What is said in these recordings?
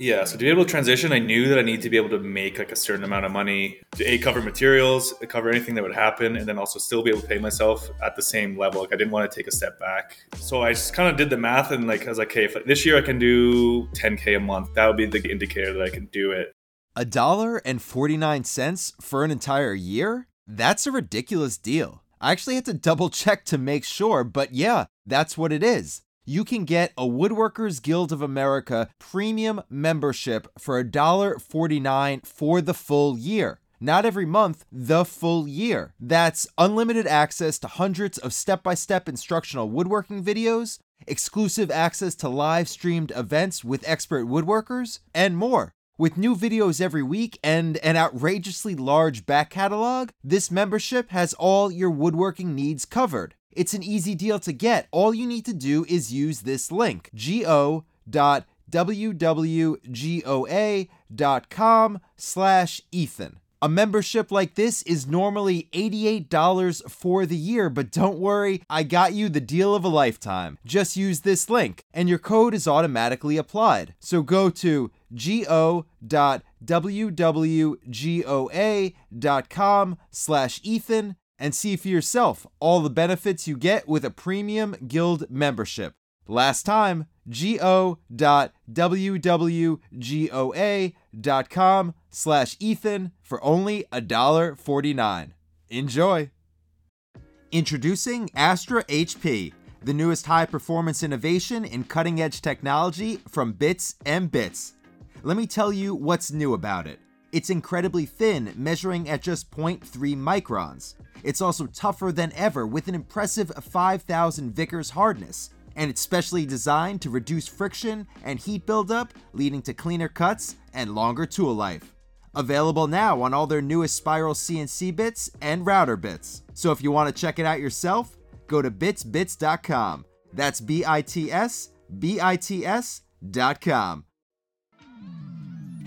Yeah, so to be able to transition, I knew that I needed to be able to make like a certain amount of money to a cover materials, cover anything that would happen, and then also still be able to pay myself at the same level. Like I didn't want to take a step back, so I just kind of did the math and like I was like, okay, if this year I can do 10k a month, that would be the indicator that I can do it. A dollar and 49 cents for an entire year? That's a ridiculous deal. I actually had to double check to make sure, but yeah, that's what it is you can get a Woodworkers Guild of America premium membership for $1.49 for the full year. Not every month, the full year. That's unlimited access to hundreds of step by step instructional woodworking videos, exclusive access to live streamed events with expert woodworkers, and more. With new videos every week and an outrageously large back catalog, this membership has all your woodworking needs covered. It's an easy deal to get. All you need to do is use this link, go.wwgoa.com slash Ethan. A membership like this is normally $88 for the year, but don't worry, I got you the deal of a lifetime. Just use this link, and your code is automatically applied. So go to go.wwgoa.com slash Ethan and see for yourself all the benefits you get with a premium guild membership. Last time, go.wwgoa.com slash Ethan for only $1.49. Enjoy! Introducing Astra HP, the newest high performance innovation in cutting edge technology from Bits and Bits. Let me tell you what's new about it. It's incredibly thin, measuring at just 0.3 microns. It's also tougher than ever with an impressive 5000 Vickers hardness, and it's specially designed to reduce friction and heat buildup, leading to cleaner cuts and longer tool life. Available now on all their newest spiral CNC bits and router bits. So if you want to check it out yourself, go to bitsbits.com. That's B I T S B I T S.com.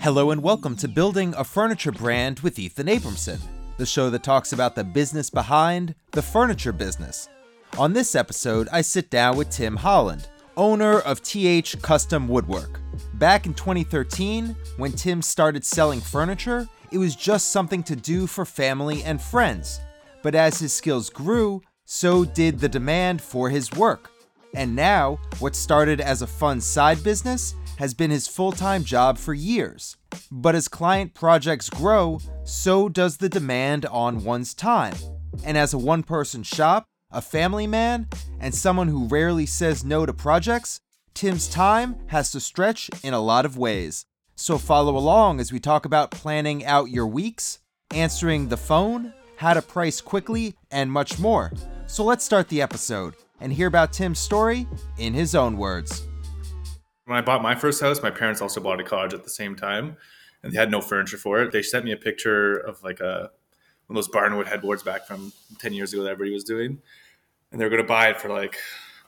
Hello and welcome to Building a Furniture Brand with Ethan Abramson the show that talks about the business behind the furniture business. On this episode, I sit down with Tim Holland, owner of TH Custom Woodwork. Back in 2013, when Tim started selling furniture, it was just something to do for family and friends. But as his skills grew, so did the demand for his work. And now, what started as a fun side business has been his full time job for years. But as client projects grow, so does the demand on one's time. And as a one person shop, a family man, and someone who rarely says no to projects, Tim's time has to stretch in a lot of ways. So follow along as we talk about planning out your weeks, answering the phone, how to price quickly, and much more. So let's start the episode and hear about Tim's story in his own words. When I bought my first house, my parents also bought a cottage at the same time, and they had no furniture for it. They sent me a picture of like a one of those barnwood headboards back from ten years ago that everybody was doing, and they were going to buy it for like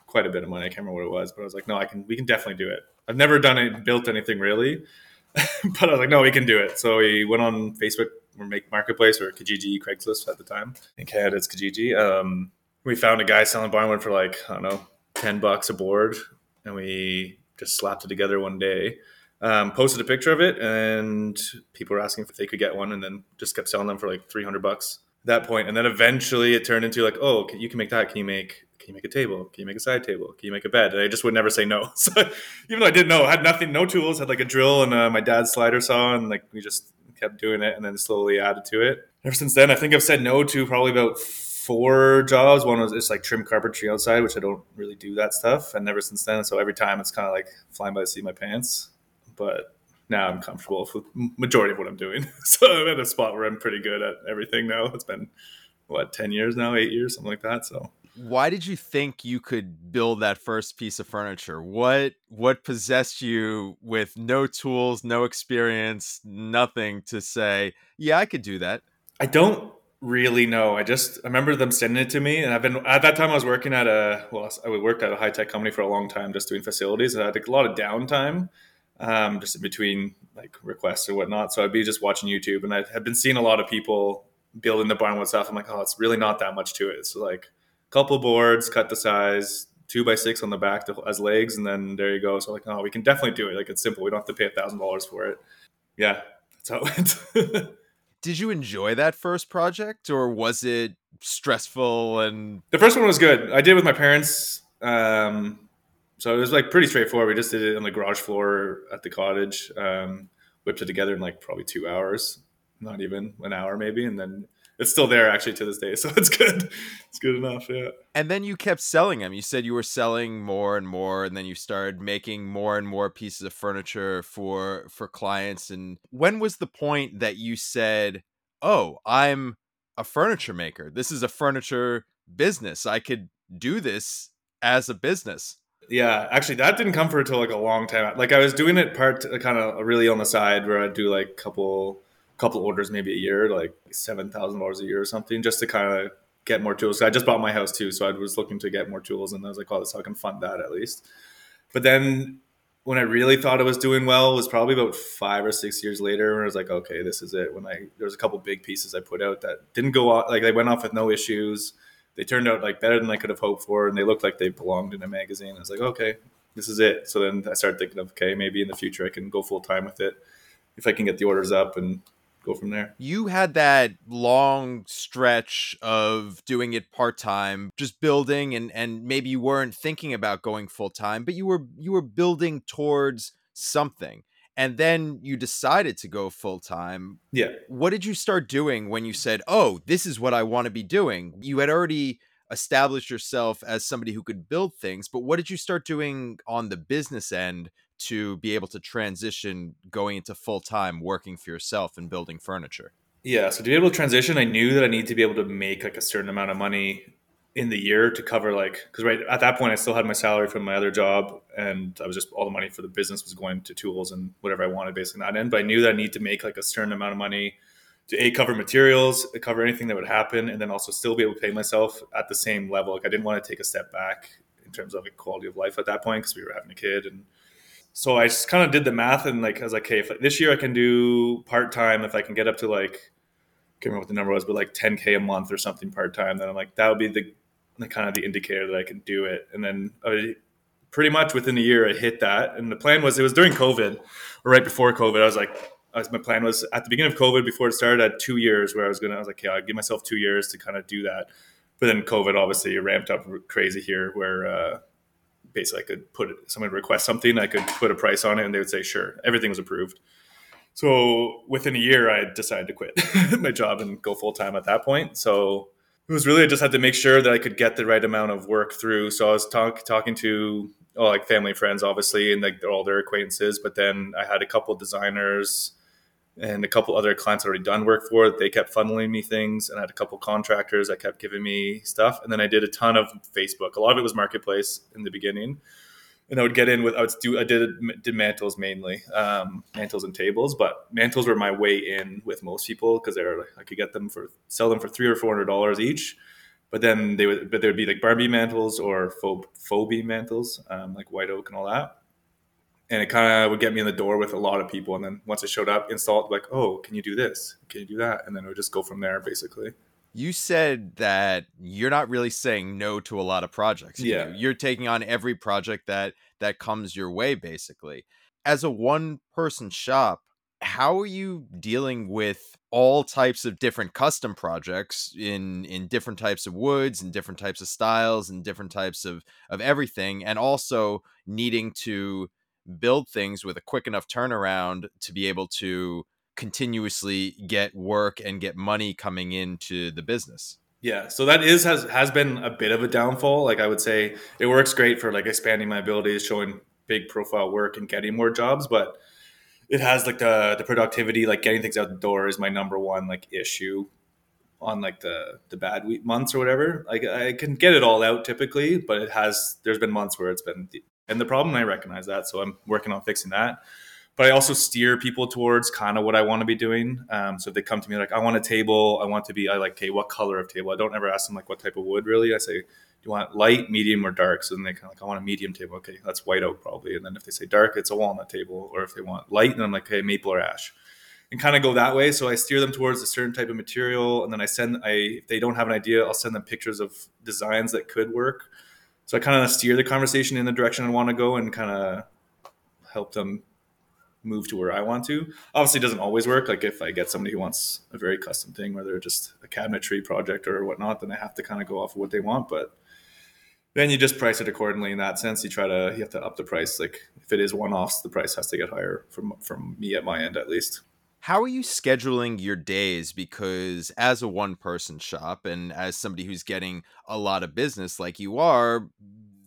quite a bit of money. I can't remember what it was, but I was like, no, I can. We can definitely do it. I've never done it, built anything really, but I was like, no, we can do it. So we went on Facebook or Make Marketplace or Kijiji, Craigslist at the time. In Canada, it's Kijiji. Um, we found a guy selling barnwood for like I don't know, ten bucks a board, and we just slapped it together one day. Um, posted a picture of it, and people were asking if they could get one, and then just kept selling them for like three hundred bucks at that point. And then eventually, it turned into like, oh, you can make that. Can you make? Can you make a table? Can you make a side table? Can you make a bed? And I just would never say no. So even though I didn't know, I had nothing, no tools, had like a drill and uh, my dad's slider saw, and like we just kept doing it, and then slowly added to it. Ever since then, I think I've said no to probably about four jobs. One was just like trim carpentry outside, which I don't really do that stuff. And ever since then, so every time it's kind of like flying by the seat of my pants. But now I'm comfortable with majority of what I'm doing. so I'm at a spot where I'm pretty good at everything now. It's been what ten years now, eight years, something like that. So why did you think you could build that first piece of furniture? What what possessed you with no tools, no experience, nothing to say, yeah, I could do that? I don't really know. I just I remember them sending it to me, and I've been at that time I was working at a well, I worked at a high tech company for a long time, just doing facilities, and I had a lot of downtime, um, just in between like requests or whatnot. So I'd be just watching YouTube, and I had been seeing a lot of people building the barnwood stuff. I'm like, oh, it's really not that much to it. So like, a couple boards, cut the size, two by six on the back to, as legs, and then there you go. So like, oh, we can definitely do it. Like it's simple. We don't have to pay a thousand dollars for it. Yeah, that's how it went. Did you enjoy that first project, or was it stressful? And the first one was good. I did with my parents. Um, so it was like pretty straightforward. We just did it on the garage floor at the cottage. Um, whipped it together in like probably two hours, not even an hour maybe, and then it's still there actually to this day. So it's good. It's good enough. Yeah. And then you kept selling them. You said you were selling more and more, and then you started making more and more pieces of furniture for for clients. And when was the point that you said, "Oh, I'm a furniture maker. This is a furniture business. I could do this as a business." Yeah, actually, that didn't come for until like a long time. Like I was doing it part uh, kind of really on the side, where I'd do like a couple couple orders maybe a year, like seven thousand dollars a year or something, just to kind of get more tools. I just bought my house too, so I was looking to get more tools, and I was like, "Oh, so I can fund that at least." But then when I really thought I was doing well was probably about five or six years later, when I was like, "Okay, this is it." When I there was a couple big pieces I put out that didn't go off, like they went off with no issues. They turned out like better than I could have hoped for, and they looked like they belonged in a magazine. I was like, "Okay, this is it." So then I started thinking of, okay, maybe in the future I can go full time with it if I can get the orders up and go from there. You had that long stretch of doing it part time, just building, and and maybe you weren't thinking about going full time, but you were you were building towards something. And then you decided to go full time. Yeah. What did you start doing when you said, "Oh, this is what I want to be doing"? You had already established yourself as somebody who could build things, but what did you start doing on the business end to be able to transition going into full time working for yourself and building furniture? Yeah, so to be able to transition, I knew that I need to be able to make like a certain amount of money in the year to cover like because right at that point I still had my salary from my other job and I was just all the money for the business was going to tools and whatever I wanted basically that end. But I knew that I need to make like a certain amount of money to a cover materials, uh, cover anything that would happen, and then also still be able to pay myself at the same level. Like I didn't want to take a step back in terms of like quality of life at that point because we were having a kid and so I just kind of did the math and like I was like, okay, if this year I can do part time, if I can get up to like, I can't remember what the number was, but like 10k a month or something part time, then I'm like, that would be the, the kind of the indicator that I can do it. And then I, pretty much within a year, I hit that. And the plan was it was during COVID or right before COVID. I was like, I was, my plan was at the beginning of COVID before it started, I had two years where I was gonna. I was like, yeah, I'll give myself two years to kind of do that. But then COVID obviously ramped up crazy here, where uh, basically I could put it, someone request something, I could put a price on it, and they would say sure. Everything was approved. So within a year, I decided to quit my job and go full time at that point. So it was really I just had to make sure that I could get the right amount of work through. So I was talk, talking to oh, like family friends, obviously, and like all their acquaintances. But then I had a couple designers and a couple other clients already done work for. They kept funneling me things, and I had a couple contractors that kept giving me stuff. And then I did a ton of Facebook. A lot of it was marketplace in the beginning, and I would get in with I would do I did did mantles mainly, um, mantles and tables. But mantles were my way in with most people because they're I could get them for sell them for three or four hundred dollars each. But then they would, but there would be like Barbie mantles or faux, faux mantles, um, like white oak and all that and it kind of would get me in the door with a lot of people. And then once it showed up, installed like, oh, can you do this? Can you do that? And then it would just go from there, basically. You said that you're not really saying no to a lot of projects. Yeah, you're taking on every project that that comes your way, basically. As a one person shop, how are you dealing with all types of different custom projects in in different types of woods and different types of styles and different types of of everything and also needing to build things with a quick enough turnaround to be able to continuously get work and get money coming into the business. Yeah, so that is has has been a bit of a downfall. Like I would say, it works great for like expanding my abilities, showing big profile work, and getting more jobs. But it has like the the productivity, like getting things out the door, is my number one like issue on like the the bad week months or whatever. Like I can get it all out typically, but it has there's been months where it's been and the problem I recognize that, so I'm working on fixing that. But I also steer people towards kind of what I want to be doing. Um, so if they come to me like, I want a table, I want to be, I like, okay, what color of table? I don't ever ask them like what type of wood really. I say, do you want light, medium, or dark? So then they kind of like, I want a medium table. Okay, that's white oak probably. And then if they say dark, it's a walnut table. Or if they want light, then I'm like, okay, maple or ash and kind of go that way. So I steer them towards a certain type of material, and then I send. I if they don't have an idea, I'll send them pictures of designs that could work So I kind of steer the conversation in the direction I want to go and kind of help them move to where I want to. Obviously, it doesn't always work. Like if I get somebody who wants a very custom thing, whether just a cabinetry project or whatnot, then I have to kind of go off of what they want. But then you just price it accordingly. In that sense, you try to you have to up the price. Like if it is one offs, the price has to get higher from from me at my end at least. How are you scheduling your days? Because as a one person shop and as somebody who's getting a lot of business like you are,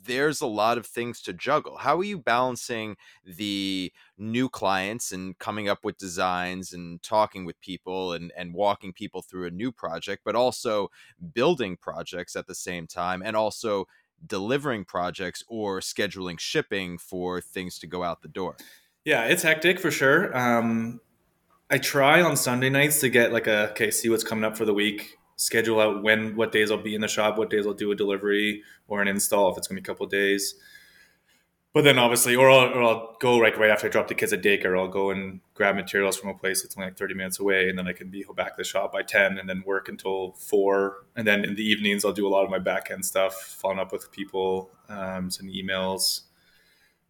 there's a lot of things to juggle. How are you balancing the new clients and coming up with designs and talking with people and, and walking people through a new project, but also building projects at the same time and also delivering projects or scheduling shipping for things to go out the door? Yeah, it's hectic for sure. Um, I try on Sunday nights to get like a okay, see what's coming up for the week schedule out when what days I'll be in the shop, what days I'll do a delivery or an install if it's gonna be a couple days. But then obviously, or I'll, or I'll go like right after I drop the kids at daycare, I'll go and grab materials from a place that's only like 30 minutes away, and then I can be back to the shop by 10, and then work until four. And then in the evenings, I'll do a lot of my back end stuff, following up with people, um, sending emails,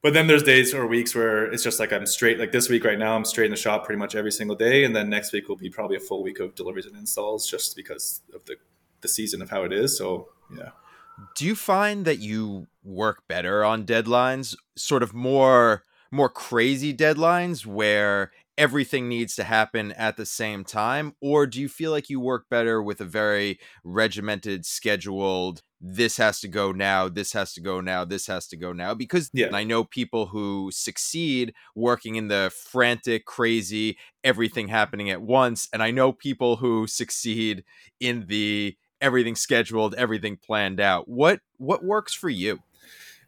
but then there's days or weeks where it's just like I'm straight. Like this week right now, I'm straight in the shop pretty much every single day, and then next week will be probably a full week of deliveries and installs, just because of the the season of how it is. So yeah. Do you find that you work better on deadlines, sort of more more crazy deadlines where everything needs to happen at the same time or do you feel like you work better with a very regimented scheduled this has to go now this has to go now this has to go now because yeah. i know people who succeed working in the frantic crazy everything happening at once and i know people who succeed in the everything scheduled everything planned out what what works for you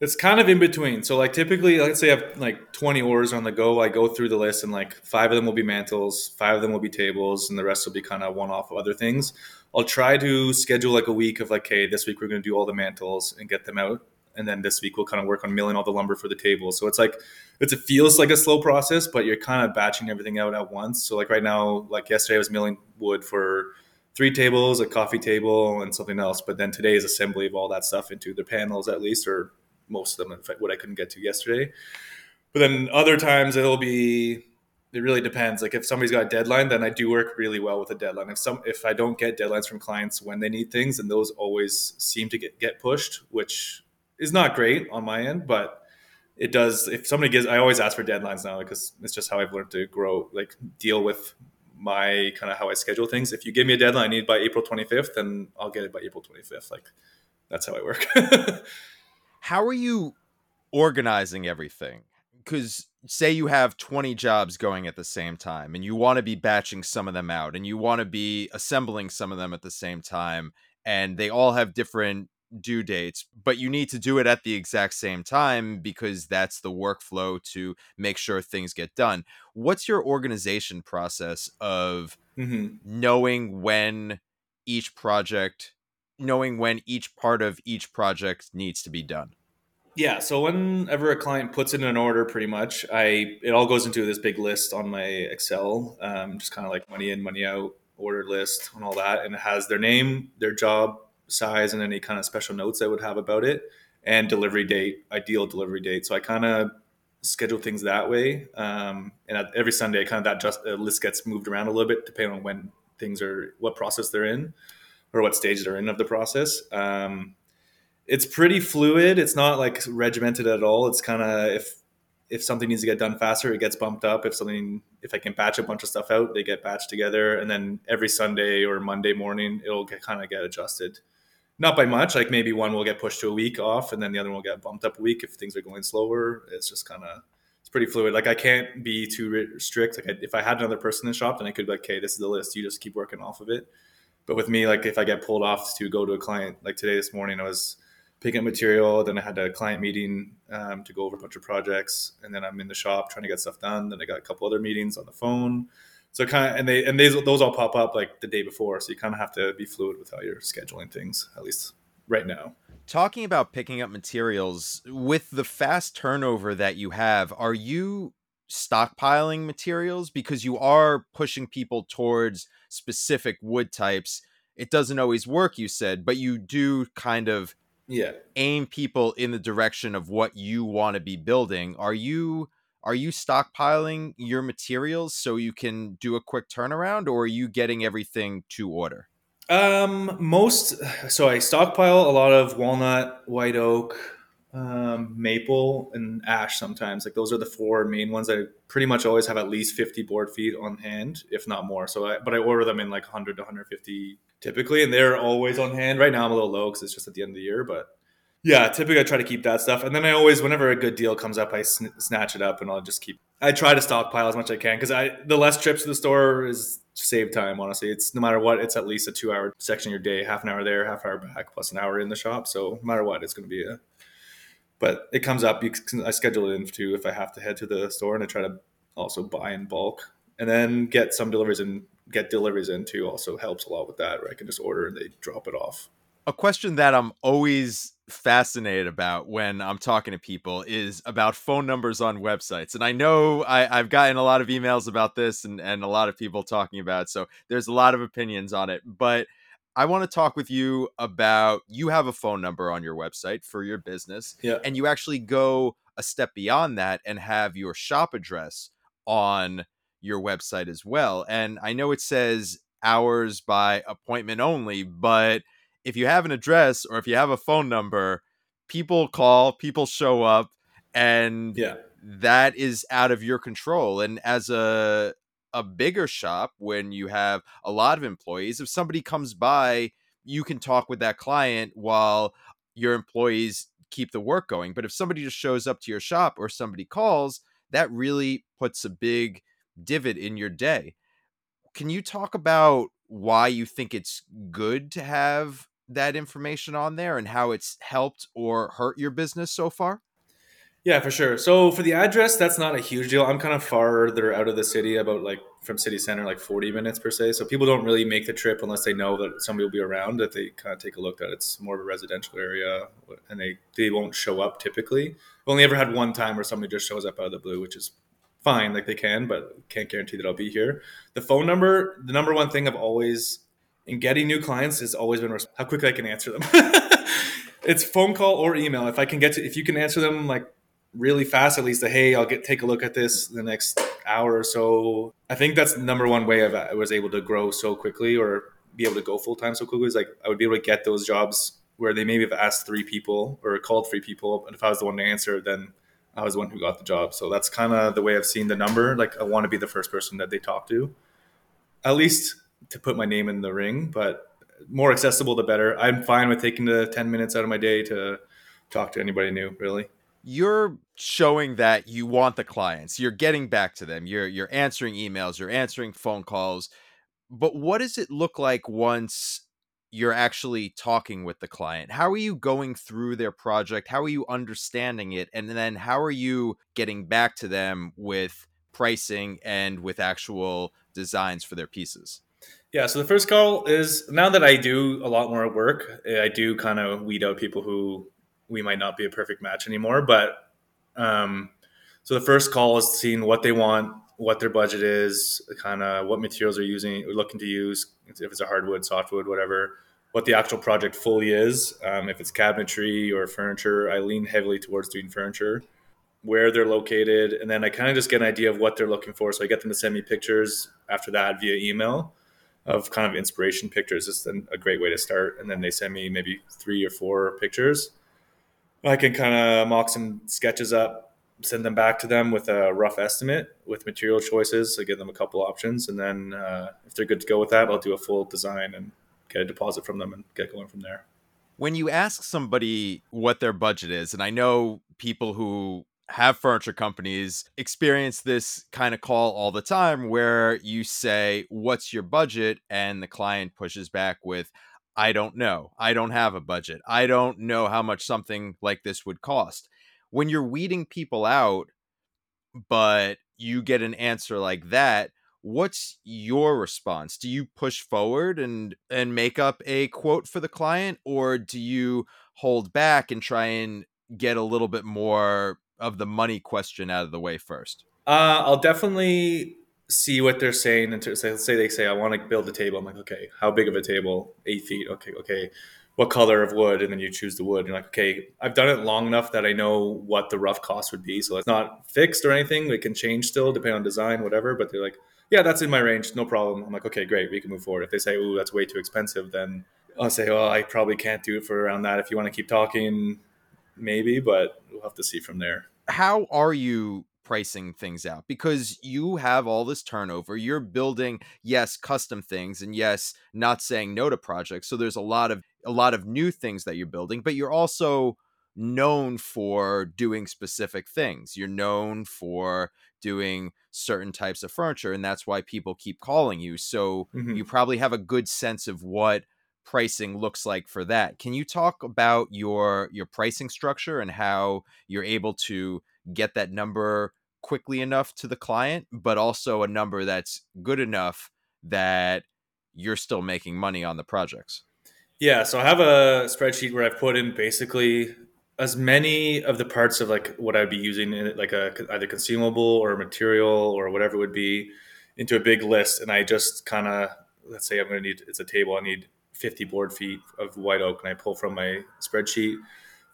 it's kind of in between. So like typically, let's say I have like 20 orders on the go. I go through the list and like five of them will be mantles, five of them will be tables, and the rest will be kind of one off of other things. I'll try to schedule like a week of like, hey, this week we're going to do all the mantles and get them out. And then this week we'll kind of work on milling all the lumber for the table. So it's like, it's, it feels like a slow process, but you're kind of batching everything out at once. So like right now, like yesterday I was milling wood for three tables, a coffee table, and something else. But then today is assembly of all that stuff into the panels at least, or most of them, in fact, what I couldn't get to yesterday. But then other times it'll be it really depends. Like if somebody's got a deadline, then I do work really well with a deadline. If some if I don't get deadlines from clients when they need things, and those always seem to get get pushed, which is not great on my end, but it does. If somebody gives, I always ask for deadlines now because it's just how I've learned to grow, like deal with my kind of how I schedule things. If you give me a deadline I need by April 25th, then I'll get it by April 25th. Like that's how I work. how are you organizing everything? Because say you have 20 jobs going at the same time and you want to be batching some of them out and you want to be assembling some of them at the same time and they all have different due dates, but you need to do it at the exact same time because that's the workflow to make sure things get done. What's your organization process of mm-hmm. knowing when each project knowing when each part of each project needs to be done? Yeah, so whenever a client puts in an order, pretty much, I it all goes into this big list on my Excel, um, just kind of like money in, money out, order list, and all that, and it has their name, their job size, and any kind of special notes I would have about it, and delivery date, ideal delivery date. So I kind of schedule things that way, um, and every Sunday, kind of that just uh, list gets moved around a little bit depending on when things are, what process they're in or what stage they're in of the process. Um, it's pretty fluid. It's not like regimented at all. It's kind of if if something needs to get done faster, it gets bumped up. If something if I can batch a bunch of stuff out, they get batched together, and then every Sunday or Monday morning, it'll kind of get adjusted. Not by much. Like maybe one will get pushed to a week off, and then the other one will get bumped up a week if things are going slower. It's just kind of it's pretty fluid. Like I can't be too strict. Like I, if I had another person in the shop, then I could be like, okay, this is the list. You just keep working off of it. But with me, like if I get pulled off to go to a client, like today this morning, I was picking up material. Then I had a client meeting um, to go over a bunch of projects, and then I'm in the shop trying to get stuff done. Then I got a couple other meetings on the phone. So kind of, and they and they, those all pop up like the day before. So you kind of have to be fluid with how you're scheduling things, at least right now. Talking about picking up materials with the fast turnover that you have, are you stockpiling materials because you are pushing people towards specific wood types? It doesn't always work, you said, but you do kind of Yeah. aim people in the direction of what you want to be building. Are you are you stockpiling your materials so you can do a quick turnaround or are you getting everything to order? Um, most so I stockpile a lot of walnut, white oak, um, maple, and ash. Sometimes, like those are the four main ones. I pretty much always have at least fifty board feet on hand, if not more. So, I, but I order them in like hundred to one hundred fifty typically, and they're always on hand. Right now, I'm a little low because it's just at the end of the year, but yeah, typically I try to keep that stuff, and then I always, whenever a good deal comes up, I sn- snatch it up and I'll just keep. I try to stockpile as much as I can because I the less trips to the store is save time. Honestly, it's no matter what, it's at least a two hour section of your day, half an hour there, half hour back, plus an hour in the shop. So no matter what, it's going to be a. But it comes up. Can, I schedule it in too if I have to head to the store, and I try to also buy in bulk, and then get some deliveries and get deliveries in too. Also helps a lot with that. Where I can just order and they drop it off. A question that I'm always fascinated about when I'm talking to people is about phone numbers on websites. And I know I, have gotten a lot of emails about this and, and a lot of people talking about it. So there's a lot of opinions on it. But I want to talk with you about you have a phone number on your website for your business. Yeah. And you actually go a step beyond that and have your shop address on your website as well. And I know it says hours by appointment only, but if you have an address or if you have a phone number, people call, people show up, and Yeah. that is out of your control. And as a a bigger shop, when you have a lot of employees, if somebody comes by, you can talk with that client while your employees keep the work going. But if somebody just shows up to your shop or somebody calls, that really puts a big divot in your day. Can you talk about why you think it's good to have that information on there and how it's helped or hurt your business so far? Yeah, for sure. So for the address, that's not a huge deal. I'm kind of farther out of the city, about like from city center, like 40 minutes per se. So people don't really make the trip unless they know that somebody will be around that they kind of take a look that It's more of a residential area, and they they won't show up typically. I've only ever had one time where somebody just shows up out of the blue, which is fine, like they can, but can't guarantee that I'll be here. The phone number, the number one thing I've always in getting new clients has always been how quickly I can answer them. it's phone call or email. If I can get to, if you can answer them like really fast, at least a hey, I'll get take a look at this in the next hour or so. I think that's the number one way I've, I was able to grow so quickly or be able to go full time so quickly. Is like I would be able to get those jobs where they maybe have asked three people or called three people, and if I was the one to answer, then I was the one who got the job. So that's kind of the way I've seen the number. Like I want to be the first person that they talk to, at least to put my name in the ring. But more accessible, the better. I'm fine with taking the 10 minutes out of my day to talk to anybody new, really. You're showing that you want the clients. You're getting back to them. You're you're answering emails, you're answering phone calls. But what does it look like once you're actually talking with the client? How are you going through their project? How are you understanding it? And then how are you getting back to them with pricing and with actual designs for their pieces? Yeah, so the first call is now that I do a lot more work, eh, I do kind of weed out people who we might not be a perfect match anymore. But um, so the first call is seeing what they want, what their budget is, kind of what materials are using, looking to use, if it's a hardwood, softwood, whatever, what the actual project fully is. Um, if it's cabinetry or furniture, I lean heavily towards doing furniture, where they're located, and then I kind of just get an idea of what they're looking for. So I get them to send me pictures after that via email of kind of inspiration pictures is a great way to start. And then they send me maybe three or four pictures. I can kind of mock some sketches up, send them back to them with a rough estimate with material choices. I give them a couple options, and then uh, if they're good to go with that, I'll do a full design and get a deposit from them and get going from there. When you ask somebody what their budget is, and I know people who have furniture companies experience this kind of call all the time where you say, What's your budget? And the client pushes back with, I don't know. I don't have a budget. I don't know how much something like this would cost. When you're weeding people out, but you get an answer like that, what's your response? Do you push forward and and make up a quote for the client or do you hold back and try and get a little bit more of the money question out of the way first? Uh, I'll definitely see what they're saying. And say, let's say they say, I want to build a table. I'm like, okay, how big of a table? Eight feet. Okay, okay. what color of wood, and then you choose the wood. You're like, okay, I've done it long enough that I know what the rough cost would be. So it's not fixed or anything. It can change still depending on design, whatever. But they're like, yeah, that's in my range, no problem. I'm like, okay, great, we can move forward. If they say, oh, that's way too expensive, then I'll say, oh, I probably can't do it for around that. If you want to keep talking, maybe, but we'll have to see from there. How are you pricing things out because you have all this turnover. You're building, yes, custom things and yes, not saying no to projects. So there's a lot of a lot of new things that you're building, but you're also known for doing specific things. You're known for doing certain types of furniture and that's why people keep calling you. So mm-hmm. you probably have a good sense of what pricing looks like for that. Can you talk about your your pricing structure and how you're able to get that number quickly enough to the client, but also a number that's good enough that you're still making money on the projects? Yeah, so I have a spreadsheet where I've put in basically as many of the parts of like what I'd be using in it, like a either consumable or material or whatever it would be, into a big list, and I just kind of let's say I'm going to need it's a table. I need 50 board feet of white oak, and I pull from my spreadsheet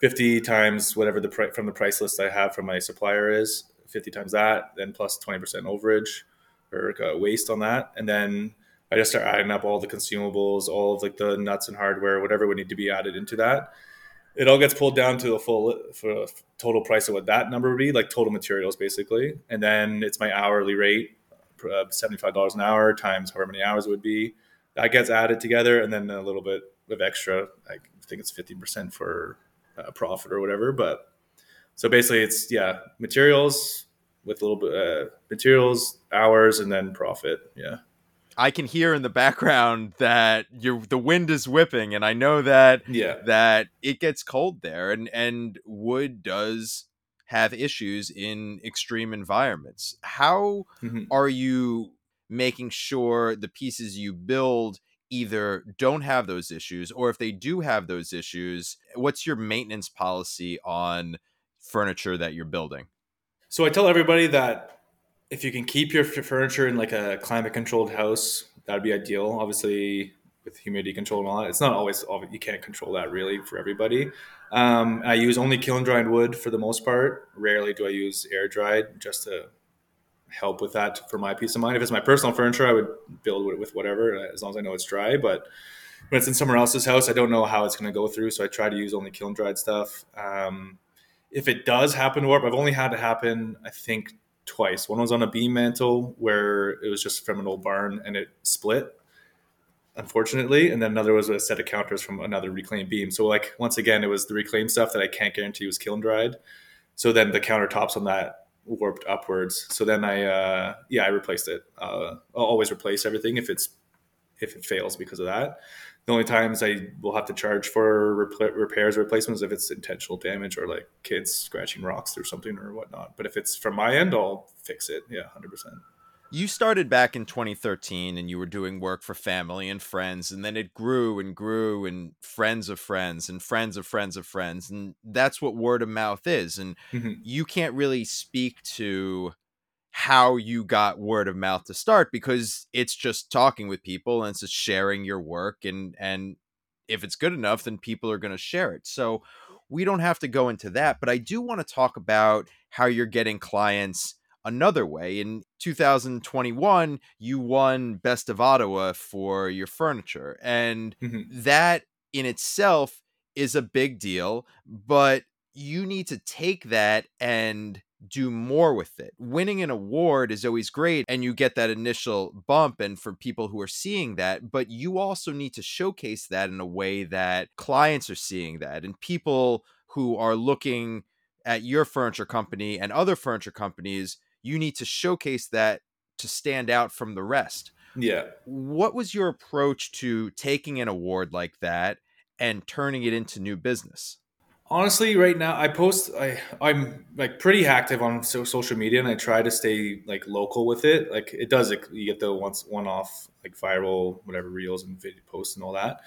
50 times whatever the price from the price list I have from my supplier is 50 times that, then plus 20% overage or waste on that, and then I just start adding up all the consumables, all of like the nuts and hardware, whatever would need to be added into that. It all gets pulled down to the full for total price of what that number would be, like total materials basically, and then it's my hourly rate, uh, seventy five dollars an hour times however many hours it would be. That gets added together, and then a little bit of extra. I think it's fifty percent for uh, profit or whatever. But so basically, it's yeah, materials with a little bit uh, materials, hours, and then profit. Yeah. I can hear in the background that you the wind is whipping, and I know that yeah. that it gets cold there, and and wood does have issues in extreme environments. How mm-hmm. are you making sure the pieces you build either don't have those issues, or if they do have those issues, what's your maintenance policy on furniture that you're building? So I tell everybody that if you can keep your furniture in like a climate controlled house, that'd be ideal. Obviously, with humidity control and all that, it's not always you can't control that really for everybody. Um, I use only kiln dried wood for the most part. Rarely do I use air dried just to help with that for my peace of mind. If it's my personal furniture, I would build it with whatever as long as I know it's dry. But when it's in someone else's house, I don't know how it's going to go through, so I try to use only kiln dried stuff. Um, if it does happen to warp, I've only had it happen, I think, twice. One was on a beam mantle where it was just from an old barn and it split, unfortunately. And then another was a set of counters from another reclaimed beam. So like once again, it was the reclaimed stuff that I can't guarantee was kiln dried. So then the countertops on that warped upwards. So then I uh, yeah I replaced it. Uh, I'll always replace everything if it's if it fails because of that. The only times I will have to charge for rep- repairs or replacements if it's intentional damage or like kids scratching rocks through something or whatnot. But if it's from my end, I'll fix it. Yeah, hundred percent. You started back in 2013 and you were doing work for family and friends, and then it grew and grew, and friends of friends and friends of friends of friends. And that's what word of mouth is. And mm-hmm. you can't really speak to how you got word of mouth to start because it's just talking with people and it's just sharing your work and and if it's good enough then people are going to share it so we don't have to go into that but i do want to talk about how you're getting clients another way in 2021 you won best of ottawa for your furniture and mm-hmm. that in itself is a big deal but you need to take that and do more with it. Winning an award is always great and you get that initial bump and for people who are seeing that, but you also need to showcase that in a way that clients are seeing that and people who are looking at your furniture company and other furniture companies, you need to showcase that to stand out from the rest. Yeah. What was your approach to taking an award like that and turning it into new business? Honestly right now i post i i'm like pretty active on so, social media and i try to stay like local with it. Like it does like, you get the once one off like viral whatever reels and video posts and all that.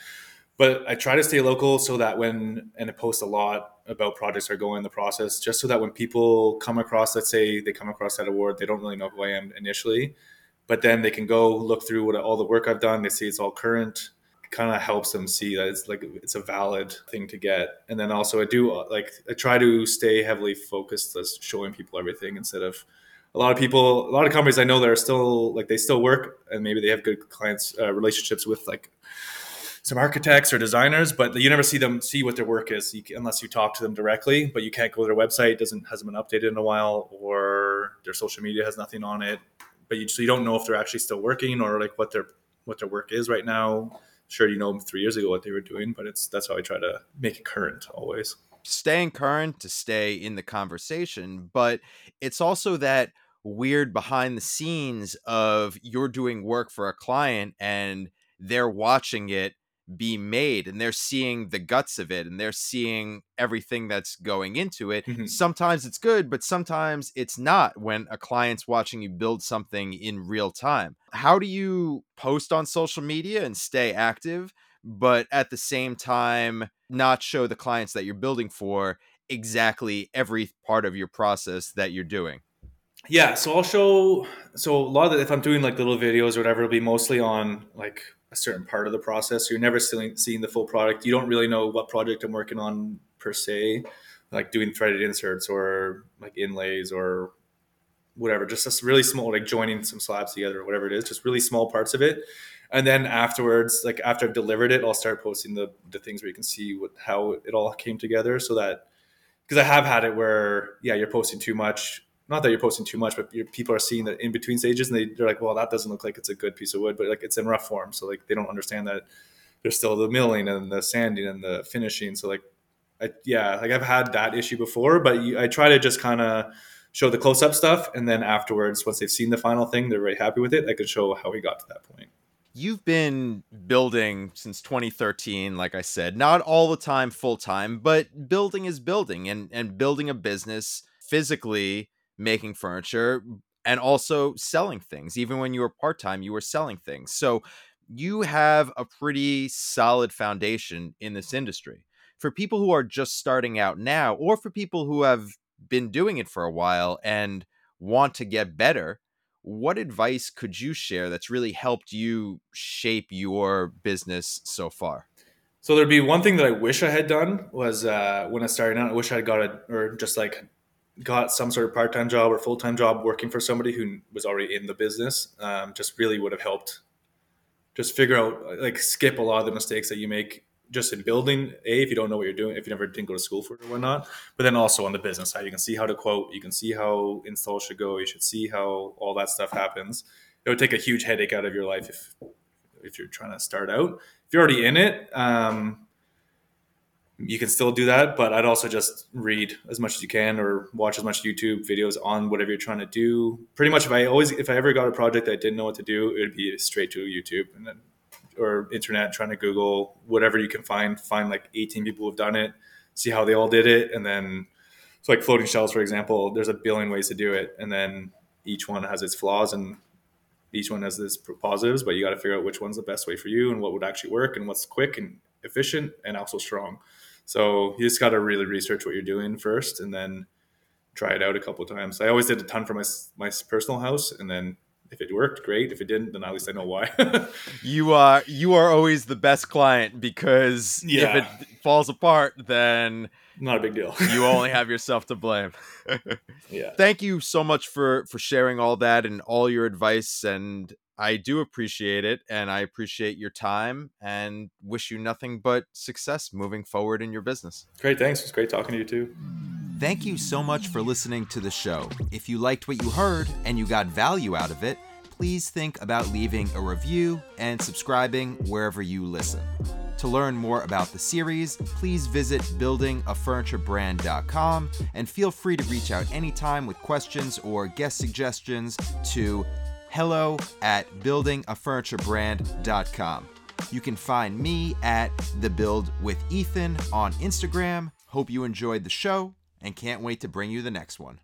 But i try to stay local so that when and i post a lot about projects are going in the process just so that when people come across let's say they come across that award they don't really know who i am initially but then they can go look through what all the work i've done they see it's all current kind of helps them see that it's like it's a valid thing to get. And then also I do like I try to stay heavily focused as showing people everything instead of a lot of people, a lot of companies I know that are still like they still work and maybe they have good clients uh, relationships with like some architects or designers, but you never see them see what their work is you, unless you talk to them directly. But you can't go to their website; doesn't hasn't been updated in a while, or their social media has nothing on it. But you so you don't know if they're actually still working or like what their what their work is right now. Sure, you know three years ago what they were doing, but it's that's how I try to make it current always. Staying current to stay in the conversation, but it's also that weird behind the scenes of you're doing work for a client and they're watching it be made and they're seeing the guts of it and they're seeing everything that's going into it. Mm-hmm. Sometimes it's good, but sometimes it's not when a client's watching you build something in real time. How do you post on social media and stay active, but at the same time, not show the clients that you're building for exactly every part of your process that you're doing? Yeah, so I'll show. So a lot of the, if I'm doing like little videos or whatever, it'll be mostly on like a certain part of the process. So you're never seeing, the full product. You don't really know what project I'm working on per se, like doing threaded inserts or like inlays or whatever. Just a really small, like joining some slabs together or whatever it is. Just really small parts of it. And then afterwards, like after I've delivered it, I'll start posting the the things where you can see what how it all came together. So that because I have had it where yeah, you're posting too much not that you're posting too much, but your people are seeing the in between stages and they, they're like, well, that doesn't look like it's a good piece of wood, but like it's in rough form. So like they don't understand that there's still the milling and the sanding and the finishing. So like, I, yeah, like I've had that issue before, but you, I try to just kind of show the close up stuff. And then afterwards, once they've seen the final thing, they're very happy with it. I can show how we got to that point. You've been building since 2013, like I said, not all the time full time, but building is building and, and building a business physically making furniture and also selling things. Even when you were part time, you were selling things. So you have a pretty solid foundation in this industry. For people who are just starting out now, or for people who have been doing it for a while and want to get better, what advice could you share that's really helped you shape your business so far? So there'd be one thing that I wish I had done was uh, when I started out. I wish I had got a or just like got some sort of part-time job or full-time job working for somebody who was already in the business um, just really would have helped just figure out like skip a lot of the mistakes that you make just in building a if you don't know what you're doing if you never didn't go to school for it or whatnot but then also on the business side you can see how to quote you can see how install should go you should see how all that stuff happens. It would take a huge headache out of your life if if you're trying to start out. If you're already in it um, you can still do that, but I'd also just read as much as you can or watch as much YouTube videos on whatever you're trying to do. Pretty much, if I always, if I ever got a project that I didn't know what to do, it would be straight to YouTube and then or internet, trying to Google whatever you can find. Find like 18 people who've done it, see how they all did it, and then so like floating shelves, for example. There's a billion ways to do it, and then each one has its flaws and each one has its positives, but you got to figure out which one's the best way for you and what would actually work and what's quick and efficient and also strong. So you just got to really research what you're doing first, and then try it out a couple times. I always did a ton for my my personal house, and then if it worked, great. If it didn't, then at least I know why. you are you are always the best client because yeah. if it falls apart, then not a big deal. you only have yourself to blame. yeah. Thank you so much for for sharing all that and all your advice and I do appreciate it and I appreciate your time and wish you nothing but success moving forward in your business. Great. Thanks. It was great talking to you too. Thank you so much for listening to the show. If you liked what you heard and you got value out of it, please think about leaving a review and subscribing wherever you listen. To learn more about the series, please visit buildingafurniturebrand.com and feel free to reach out anytime with questions or guest suggestions to hello at buildingafurniturebrand.com. You can find me at The Build with Ethan on Instagram. Hope you enjoyed the show and can't wait to bring you the next one.